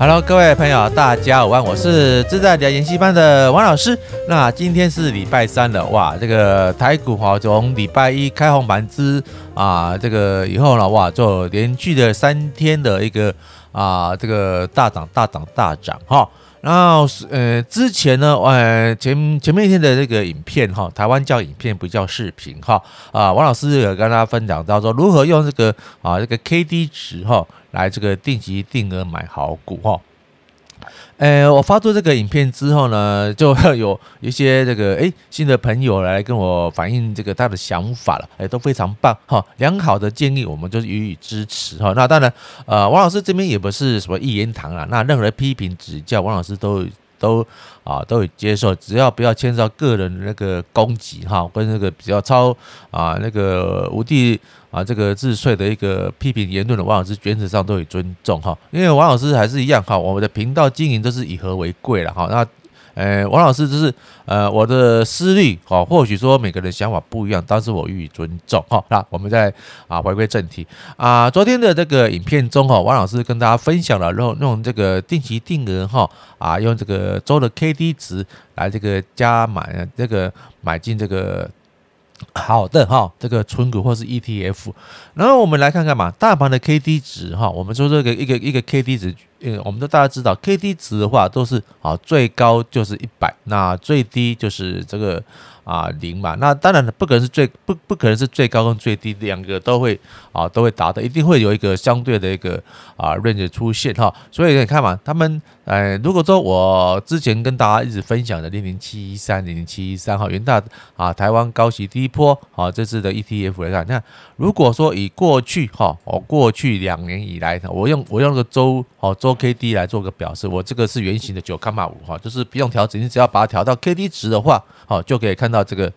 Hello，各位朋友，大家好，我是自在聊研习班的王老师。那今天是礼拜三了，哇，这个台股哈从礼拜一开红盘之啊，这个以后呢，哇，就连续的三天的一个啊，这个大涨大涨大涨哈。然后呃，之前呢，呃，前前面一天的这个影片哈，台湾叫影片不叫视频哈啊，王老师有跟大家分享到说如何用这个啊这个 K D 值哈。来这个定期定额买好股哈，呃，我发出这个影片之后呢，就有一些这个诶新的朋友来跟我反映这个他的想法了，诶都非常棒哈，良好的建议我们就是予以支持哈。那当然，呃，王老师这边也不是什么一言堂啊，那任何批评指教，王老师都都啊都会接受，只要不要牵涉到个人的那个攻击哈，跟那个比较超啊那个无地。啊，这个自税的一个批评言论的王老师，原则上都有尊重哈，因为王老师还是一样哈，我们的频道经营都是以和为贵了哈。那呃，王老师就是呃我的思虑哈，或许说每个人想法不一样，但是我予以尊重哈。那我们再啊回归正题啊，昨天的这个影片中哈，王老师跟大家分享了用用这个定期定额哈啊，用这个周的 K D 值来这个加买这个买进这个。好的哈，这个存股或是 ETF，然后我们来看看嘛，大盘的 KD 值哈，我们说这个一个一个 KD 值，呃，我们都大家知道，KD 值的话都是啊，最高就是一百，那最低就是这个。啊，零嘛，那当然不可能是最不不可能是最高跟最低两个都会啊都会达的，一定会有一个相对的一个啊 range 出现哈。所以你看嘛，他们呃，如果说我之前跟大家一直分享的零零七一三零零七一三哈，元大啊台湾高息低波啊这次的 ETF 来看，那如果说以过去哈，我过去两年以来，我用我用个周哦周 K D 来做个表示，我这个是圆形的九伽马五哈，就是不用调整，你只要把它调到 K D 值的话，好就可以看到。这个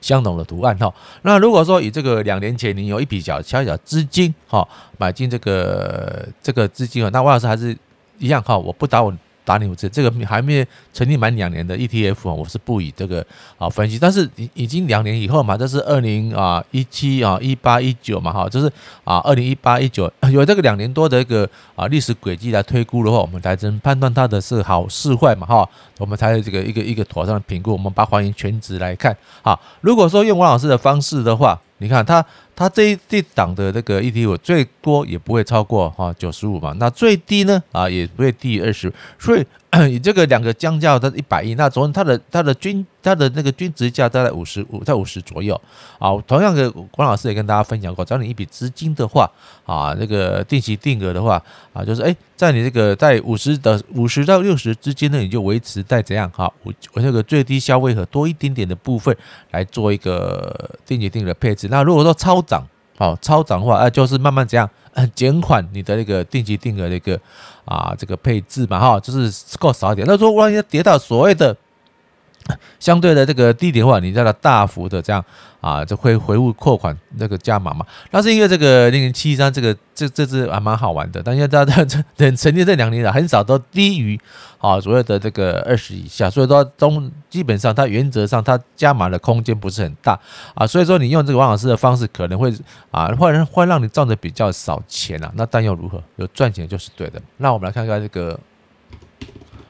相同的图案哈，那如果说以这个两年前你有一笔小小小资金哈，买进这个这个资金啊，那王老师还是一样哈，我不打我。打你五次，这个还没成立满两年的 ETF 啊，我是不以这个啊分析，但是已已经两年以后嘛，这是二零啊一七啊一八一九嘛哈，就是啊二零一八一九 有这个两年多的一个啊历史轨迹来推估的话，我们才能判断它的是好是坏嘛哈，我们才有这个一个一个妥善的评估，我们把还原全值来看哈，如果说用王老师的方式的话。你看它，它这一这档的这个 ETF 最多也不会超过哈九十五嘛，那最低呢啊也不会低于二十，所以你这个两个相较它一百亿，那昨天它的它的均它的那个均值价大概五十五在五十左右啊。同样的，关老师也跟大家分享过，只要你一笔资金的话啊，那个定期定额的话啊，就是诶，在你这个在五十的五十到六十之间呢，你就维持在怎样哈，我我那个最低消费和多一点点的部分来做一个定期定额配置。那如果说超涨，好超涨的话，那就是慢慢这样减缓你的那个定期定额的一个啊这个配置嘛，哈，就是够少一点。那如果万一跌到所谓的 相对的这个低点的话，你让它大幅的这样啊，就会回复扩款那个加码嘛。那是因为这个零零七三这个这这只还蛮好玩的，但因为大家这等成立这两年了，很少都低于啊所谓的这个二十以下，所以说中基本上它原则上它加码的空间不是很大啊。所以说你用这个王老师的方式可能会啊会会让你赚的比较少钱啊。那但又如何？有赚钱就是对的。那我们来看看这个。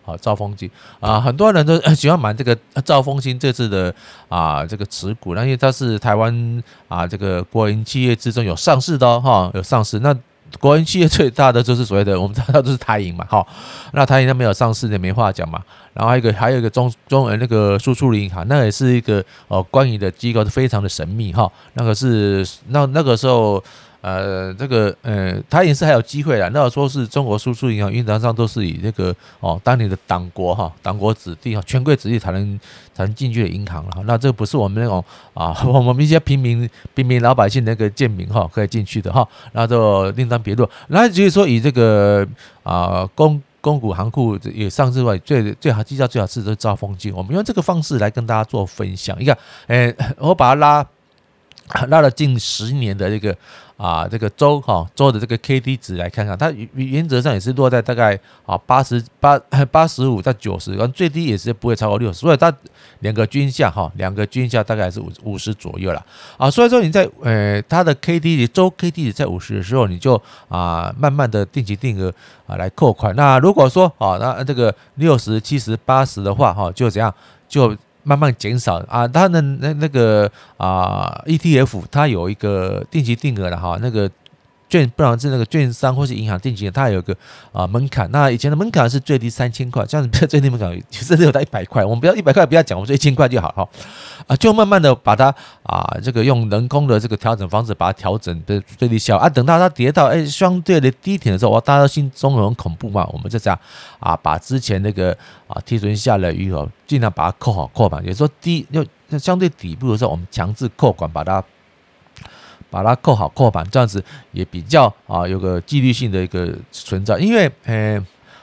啊，兆丰金啊，很多人都喜欢买这个兆丰金这次的啊这个持股，那因为它是台湾啊这个国营企业之中有上市的，哈，有上市。那国营企业最大的就是所谓的我们知道都是台银嘛，哈，那台银它没有上市的没话讲嘛。然后还有一个还有一个中中呃那个输出银行，那也是一个呃关于的机构，非常的神秘哈。那个是那那个时候。呃，这个呃，他也是还有机会的。那说是中国输出银行，原则上都是以这个哦，当年的党国哈，党国子弟哈，权贵子弟才能才能进去的银行了。那这不是我们那种啊，我们一些平民平民老百姓那个贱民哈可以进去的哈。那就另当别论。那就是说以这个啊，公公股行库也上市外，最最好绩效最好是这兆丰金。我们用这个方式来跟大家做分享。你看，哎，我把它拉。拉了近十年的这个。啊，这个周哈周的这个 K D 值来看看，它原原则上也是落在大概啊八十八 八十五到九十，最低也是不会超过六十，所以它两个均价哈，两个均价大概是五五十左右了啊。所以说你在呃它的 K D 周 K D 值在五十的时候，你就啊慢慢的定期定额啊来扣款。那如果说啊那这个六十七十八十的话哈，就怎样就。慢慢减少啊，它的那那个啊 ETF，它有一个定期定额的哈，那个。券不然是那个券商或是银行定期，它有个啊门槛。那以前的门槛是最低三千块，这样子最低门槛其实只有到一百块。我们不要一百块，不要讲，我们说一千块就好哈。啊，就慢慢的把它啊这个用人工的这个调整方式把它调整的最低效啊。等到它跌到哎相对的低点的时候，哇，大家心中很恐怖嘛。我们就这样啊，把之前那个啊提存下来余额尽量把它扣好扣满。有时候低要相对底部的时候，我们强制扣款把它。把它扣好扣板，这样子也比较啊有个纪律性的一个存在。因为呃，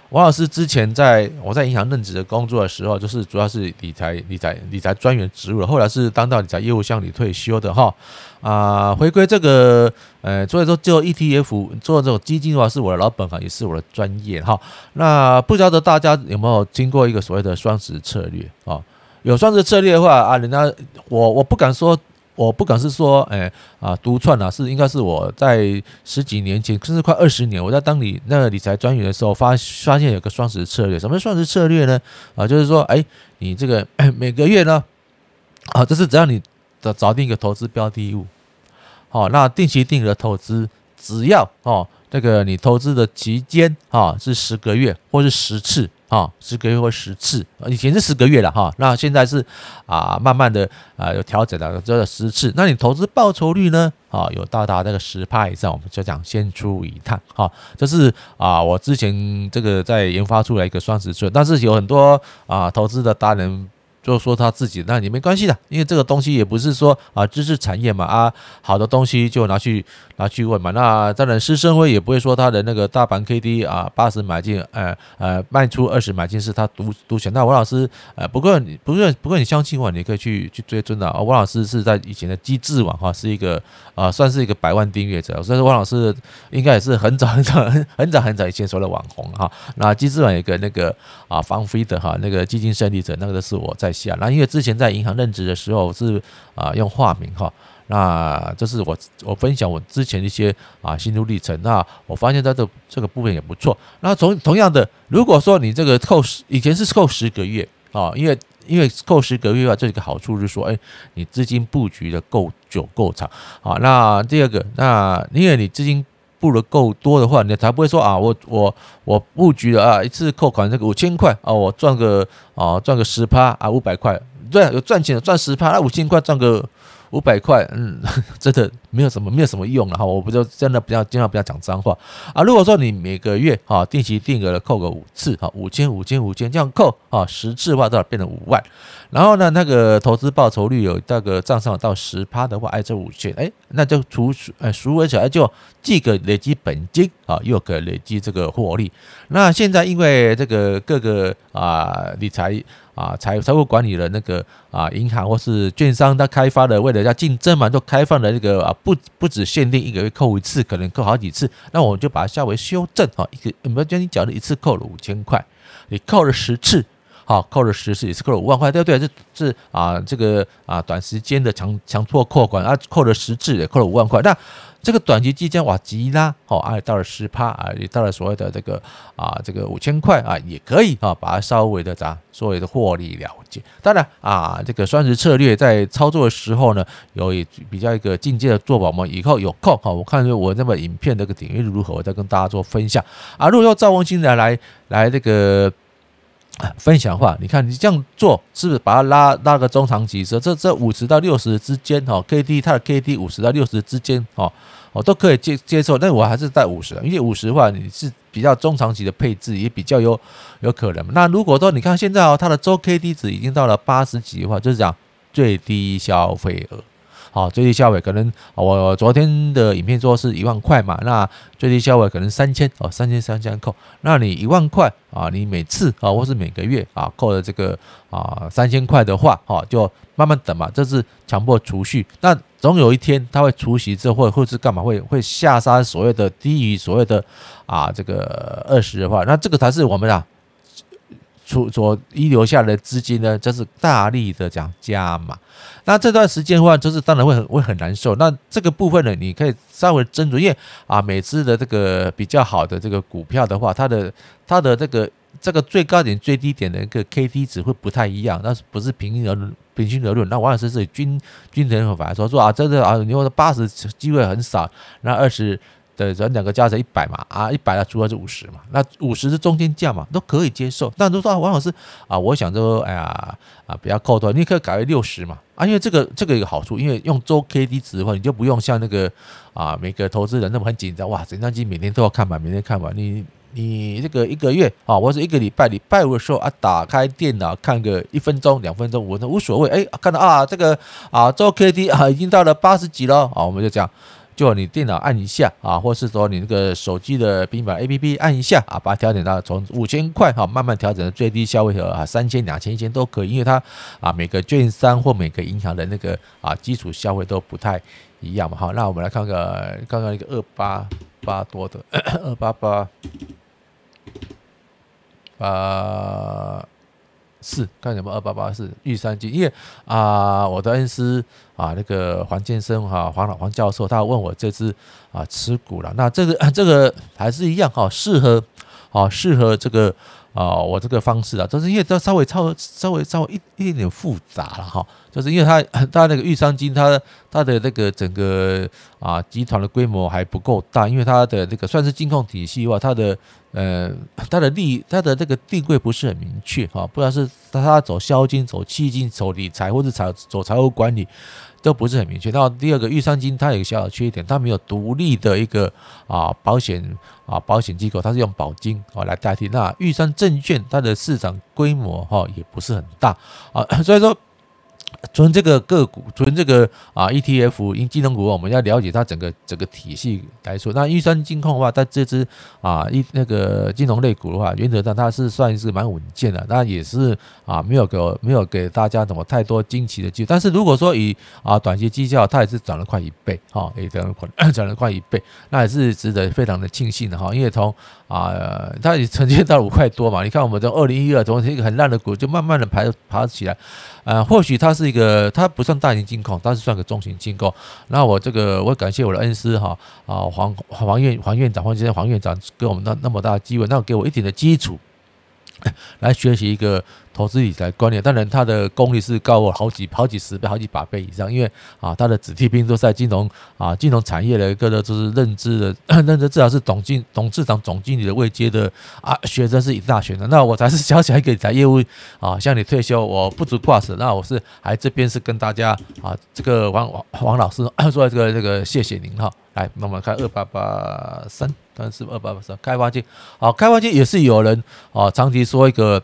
王老师之前在我在银行任职的工作的时候，就是主要是理财理财理财专员职务了。后来是当到理财业务向里退休的哈啊，回归这个呃，所以说做 ETF 做这种基金的话，是我的老本行，也是我的专业哈。那不晓得大家有没有听过一个所谓的双十策略啊？有双十策略的话啊，人家我我不敢说。我不敢是说，哎啊独创啊，是应该是我在十几年前，甚至快二十年，我在当理那个理财专员的时候发发现有个双十策略。什么双十策略呢？啊，就是说，哎，你这个 每个月呢，啊，就是只要你的找定一个投资标的物，好，那定期定额投资，只要哦，那个你投资的期间啊是十个月或是十次。啊，十个月或十次，以前是十个月了哈，那现在是啊，慢慢的啊有调整了，只有十次。那你投资报酬率呢？啊，有到达那个十趴以上，我们就讲先出一趟哈。这是啊，我之前这个在研发出来一个双十寸，但是有很多啊投资的达人。就说他自己，那你没关系的，因为这个东西也不是说啊知识产业嘛啊，好的东西就拿去拿去问嘛。那当然，师生辉也不会说他的那个大盘 K D 啊八十买进，呃呃卖出二十买进是他独独选。那王老师呃不过你不过不过你相信我，你可以去去追踪的。啊王老师是在以前的机智网哈是一个啊算是一个百万订阅者，所以说王老师应该也是很早很早很 很早很早以前说的网红哈。那机智网有个那个啊方菲的哈那个基金胜利者，那个是我在。那因为之前在银行任职的时候是啊用化名哈，那这是我我分享我之前一些啊心路历程。那我发现它的这个部分也不错。那同同样的，如果说你这个扣十以前是扣十个月啊，因为因为扣十个月的话，这个好处就是说，哎，你资金布局的够久够长啊。那第二个，那因为你资金入的够多的话，你才不会说啊，我我我布局了啊，一次扣款这个五千块啊，我赚个啊赚个十趴啊五百块，对，有赚钱赚十趴，那五千块赚个。五百块，嗯，真的没有什么，没有什么用了哈。我不就真的不要，尽量不要讲脏话啊。如果说你每个月哈定期定额的扣个五次哈，五千五千五千这样扣啊，十次的话都要变成五万。然后呢，那个投资报酬率有那个账上到十趴的话，哎，这五千，哎，那就除哎赎回起来就既可累积本金啊，又可累积这个获利。那现在因为这个各个啊理财。啊，财财务管理的那个啊，银行或是券商，它开发的为了要竞争嘛，就开放了这个啊，不不只限定一个月扣一次，可能扣好几次。那我们就把它下为修正啊，一个，我们将你讲的一次扣了五千块，你扣了十次，好，扣了十次也是扣了五万块，对不对？这是啊，这个啊，短时间的强强迫扣款啊，扣了十次也扣了五万块，那。这个短期基金哇，急拉哦，啊，到了十趴啊，也到了所谓的这个啊，这个五千块啊，也可以啊，把它稍微的咋，所谓的获利了结。当然啊，这个双十策略在操作的时候呢，有比较一个进阶的做法，我们以后有空哈，我看我那么影片这个点阅如何，我再跟大家做分享啊。如果说赵文新来来来这个。分享的话，你看你这样做是不是把它拉拉个中长期？说这这五十到六十之间哈，K D 它的 K D 五十到六十之间哦，我都可以接接受。但我还是在五十，因为五十的话你是比较中长期的配置，也比较有有可能。那如果说你看现在哦，它的周 K D 值已经到了八十几的话，就是讲最低消费额。好，最低消费可能我昨天的影片说是一万块嘛，那最低消费可能三千哦，三千三千扣，那你一万块啊，你每次啊或是每个月啊扣的这个啊三千块的话，哈，就慢慢等嘛，这是强迫储蓄，那总有一天它会除息之后，或者是干嘛会会下杀所谓的低于所谓的啊这个二十的话，那这个才是我们啊。出所遗留下来的资金呢，就是大力的讲加码。那这段时间的话，就是当然会很会很难受。那这个部分呢，你可以稍微斟酌，因为啊，每次的这个比较好的这个股票的话，它的它的这个这个最高点、最低点的一个 K D 值会不太一样。那是不是平均而平均而论？那王老师是均均衡法来说说啊，这个啊，你说八十机会很少，那二十。对，咱两个加成一百嘛，啊，一百啊，除了是五十嘛，那五十是中间价嘛，都可以接受。那如果说王老师啊，我想说，哎呀啊，不要扣多，你可以改为六十嘛，啊，因为这个这个有个好处，因为用周 K D 值的话，你就不用像那个啊，每个投资人那么很紧张，哇，整张机每天都要看嘛，每天看嘛，你你这个一个月啊，或者一个礼拜礼拜五的时候啊，打开电脑看个一分钟、两分钟，我都无所谓，哎，看到啊，这个啊周 K D 啊已经到了八十几了，啊，我们就这样。就你电脑按一下啊，或是说你那个手机的平板 APP 按一下啊，把它调整到从五千块哈，慢慢调整到最低消费额啊，三千、两千、一千都可以，因为它啊每个券商或每个银行的那个啊基础消费都不太一样嘛。好，那我们来看看刚刚一个二八八多的二八八啊。是，看什么二八八四玉山金，因为啊，我的恩师啊，那个黄建生哈，黄老黄教授，他问我这只啊持股了，那这个这个还是一样哈，适合啊适合这个啊我这个方式啊，就是因为它稍微超稍微稍微一一点点复杂了哈，就是因为它 它那个豫商金，它它的那个整个啊集团的规模还不够大，因为它的这个算是金控体系的话，它的。呃，它的利，它的这个定位不是很明确哈，不知道是它走销金、走企金、走理财，或者财走财务管理，都不是很明确。那第二个，预算金它有个小小缺点，它没有独立的一个啊保险啊保险机构，它是用保金啊来代替。那预算证券它的市场规模哈也不是很大啊，所以说。从这个个股，从这个啊 ETF 因金融股，我们要了解它整个整个体系来说。那预算金控的话，它这支啊一那个金融类股的话，原则上它是算是蛮稳健的，那也是啊没有给没有给大家怎么太多惊奇的机会。但是如果说以啊短期绩效，它也是涨了快一倍，哈，也涨了快 涨了快一倍，那也是值得非常的庆幸的哈，因为从啊它也曾经到五块多嘛，你看我们从二零一二从一个很烂的股，就慢慢的爬爬起来。呃，或许它是一个，它不算大型金矿，但是算个中型金矿。那我这个，我感谢我的恩师哈啊黄黄院黄院长，黄先生黄院长给我们那那么大的机会，那给我一点的基础。来学习一个投资理财观念，当然他的功力是高我好几好几十倍、好几百倍以上，因为啊，他的子弟兵都在金融啊金融产业的一个的，就是认知的 认知，至少是董经董事长、总经理的位阶的啊，学生是一大群的。那我才是小小一个理财业务啊，像你退休，我不足挂齿，那我是还这边是跟大家啊，这个王王王老师 说这个这个谢谢您哈。来，那我们看二八八三，但是二八八三开发金，好，开发金也是有人啊，长期说一个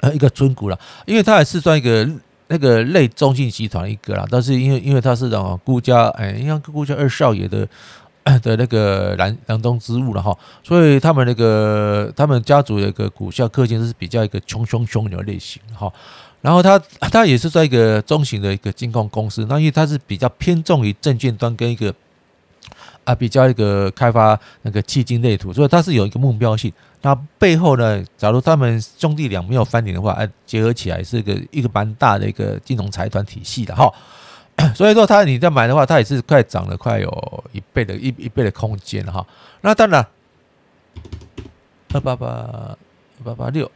呃一个尊股了，因为它也是算一个那个类中信集团一个啦，但是因为因为它是啊顾家哎，因为顾家二少爷的 的那个囊囊中之物了哈，所以他们那个他们家族的一个股价个性是比较一个穷凶凶的类型哈，然后它它也是在一个中型的一个金控公司，那因为它是比较偏重于证券端跟一个。啊，比较一个开发那个基金类图，所以它是有一个目标性。那背后呢，假如他们兄弟俩没有翻脸的话，哎，结合起来是一个一个蛮大的一个金融财团体系的哈。所以说，他你在买的话，它也是快涨了快有一倍的一一倍的空间哈。那当然，二八八二八八六，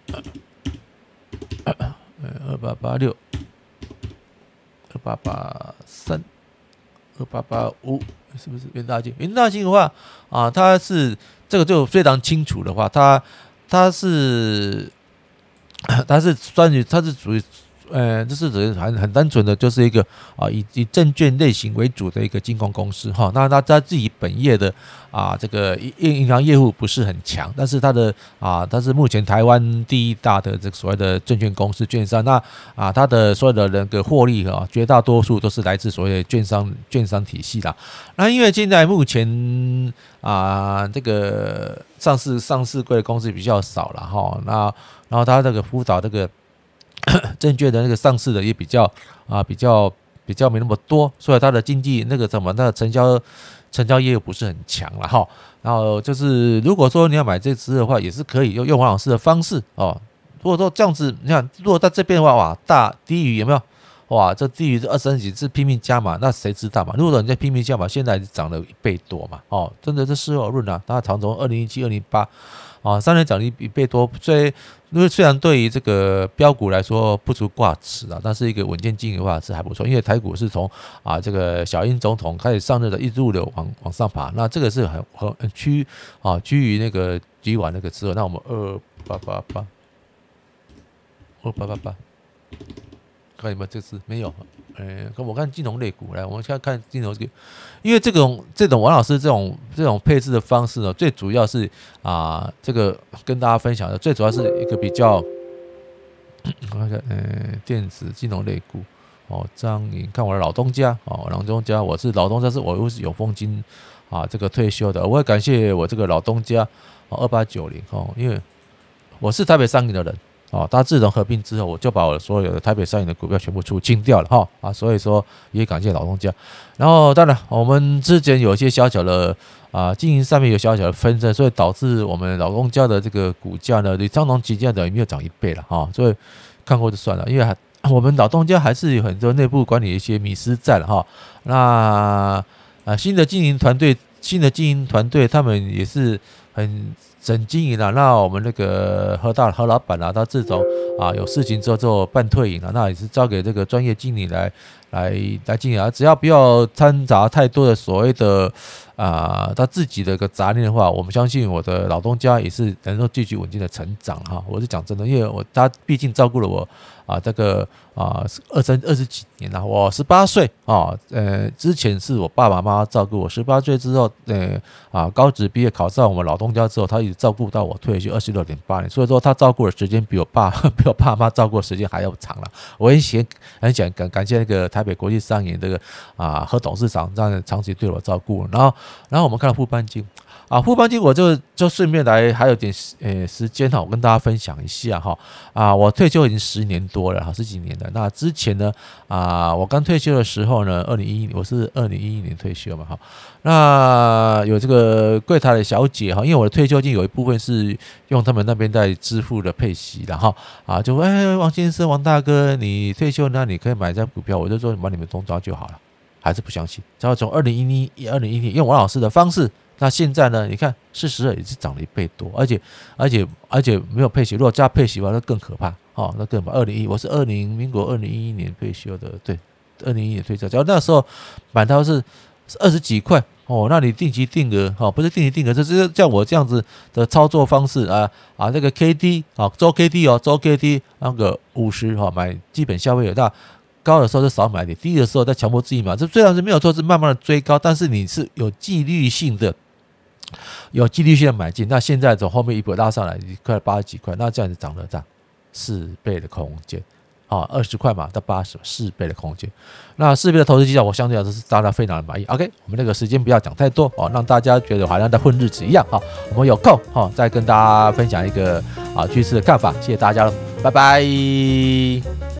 二八八六，二八八三，二八八五。是不是元大金？元大金的话啊，它是这个就非常清楚的话，它它是 它是算于它是属于呃，这是指很很单纯的，就是一个啊，以以证券类型为主的一个金控公司哈。那那他自己本业的啊，这个银银行业务不是很强，但是他的啊，他是目前台湾第一大的这个所谓的证券公司券商。那啊，他的所有的人的获利啊，绝大多数都是来自所谓的券商券商体系的。那因为现在目前啊，这个上市上市柜的公司比较少了哈。那然后他这个辅导这个。证券的那个上市的也比较啊，比较比较没那么多，所以它的经济那个什么，那成交成交业务不是很强了哈。然后就是如果说你要买这只的话，也是可以用用王老师的方式哦。如果说这样子，你看如果在这边的话，哇，大低于有没有？哇，这低于这二三几是拼命加码，那谁知道嘛？如果说你在拼命加码，现在涨了一倍多嘛？哦，真的是事后论啊。它长从二零一七、二零一八。啊，三年涨一一倍多，所以因为虽然对于这个标股来说不足挂齿啊，但是一个稳健经营的话是还不错。因为台股是从啊这个小英总统开始上任的，一路的往往上爬，那这个是很很趋啊趋于那个极晚那个之后，那我们二八八八二八八八，看有没有这次没有。嗯，跟我看金融类股来，我们现在看金融这个，因为这种这种王老师这种这种配置的方式呢，最主要是啊，这个跟大家分享的，最主要是一个比较，我看看，嗯，电子金融类股哦，张颖，看我的老东家哦，老东家，我是老东家，是我又是永丰金啊，这个退休的，我也感谢我这个老东家哦，二八九零哦，因为我是台北上银的人。哦，他自从合并之后，我就把我所有的台北上银的股票全部出清掉了哈啊，所以说也感谢老东家。然后当然，我们之前有一些小小的啊经营上面有小小的纷争，所以导致我们老东家的这个股价呢，你长长期间等于没有涨一倍了哈。所以看过就算了，因为还我们老东家还是有很多内部管理一些迷失在了哈。那啊新的经营团队，新的经营团队他们也是很。整经营了，那我们那个何大何老板啊，他自从啊有事情之后做半退隐了，那也是交给这个专业经理来来来经营啊，只要不要掺杂太多的所谓的啊他自己的一个杂念的话，我们相信我的老东家也是能够继续稳定的成长哈。我是讲真的，因为我他毕竟照顾了我。啊，这个啊，二三二十几年了，我十八岁啊，呃，之前是我爸爸妈妈照顾我，十八岁之后，呃，啊，高职毕业考上我们老东家之后，他一直照顾到我退休二十六点八年，所以说他照顾的时间比我爸 比我爸妈照顾的时间还要长了。我很想很想感感谢那个台北国际商演这个啊何董事长这样长期对我照顾，然后然后我们看到富邦金。啊，富邦金我就就顺便来，还有点呃时间哈，我跟大家分享一下哈。啊，我退休已经十年多了哈，十几年了。那之前呢，啊，我刚退休的时候呢，二零一一年，我是二零一一年退休嘛哈。那有这个柜台的小姐哈，因为我的退休金有一部分是用他们那边在支付的配息的哈。啊，就哎，王先生、王大哥，你退休那你可以买张股票，我就说把你们东抓就好了，还是不相信。然后从二零一一、二零一零用王老师的方式。那现在呢？你看，四十二也是涨了一倍多，而且，而且，而且没有配息。如果加配息的话，那更可怕哦，那更可怕。二零一，我是二零民国二零一一年退休的，对，二零一一年退休。只要那时候买到是二十几块哦，那你定期定额哦，不是定期定额，就是像我这样子的操作方式啊啊，那个 K D 啊，周 K D 哦，周 K D 那个五十哈，买基本消费额大。高的时候就少买点，低的时候再强迫自己买。这虽然是没有错，是慢慢的追高，但是你是有纪律性的。有纪律性的买进，那现在从后面一波拉上来，一块八十几块，那这样子涨了涨四倍的空间，啊，二十块嘛到八十四倍的空间，那四倍的投资绩效，我相对来说是大家非常的满意。OK，我们那个时间不要讲太多哦，让大家觉得好像在混日子一样好。我们有空哈再跟大家分享一个啊趋势的看法，谢谢大家了，拜拜。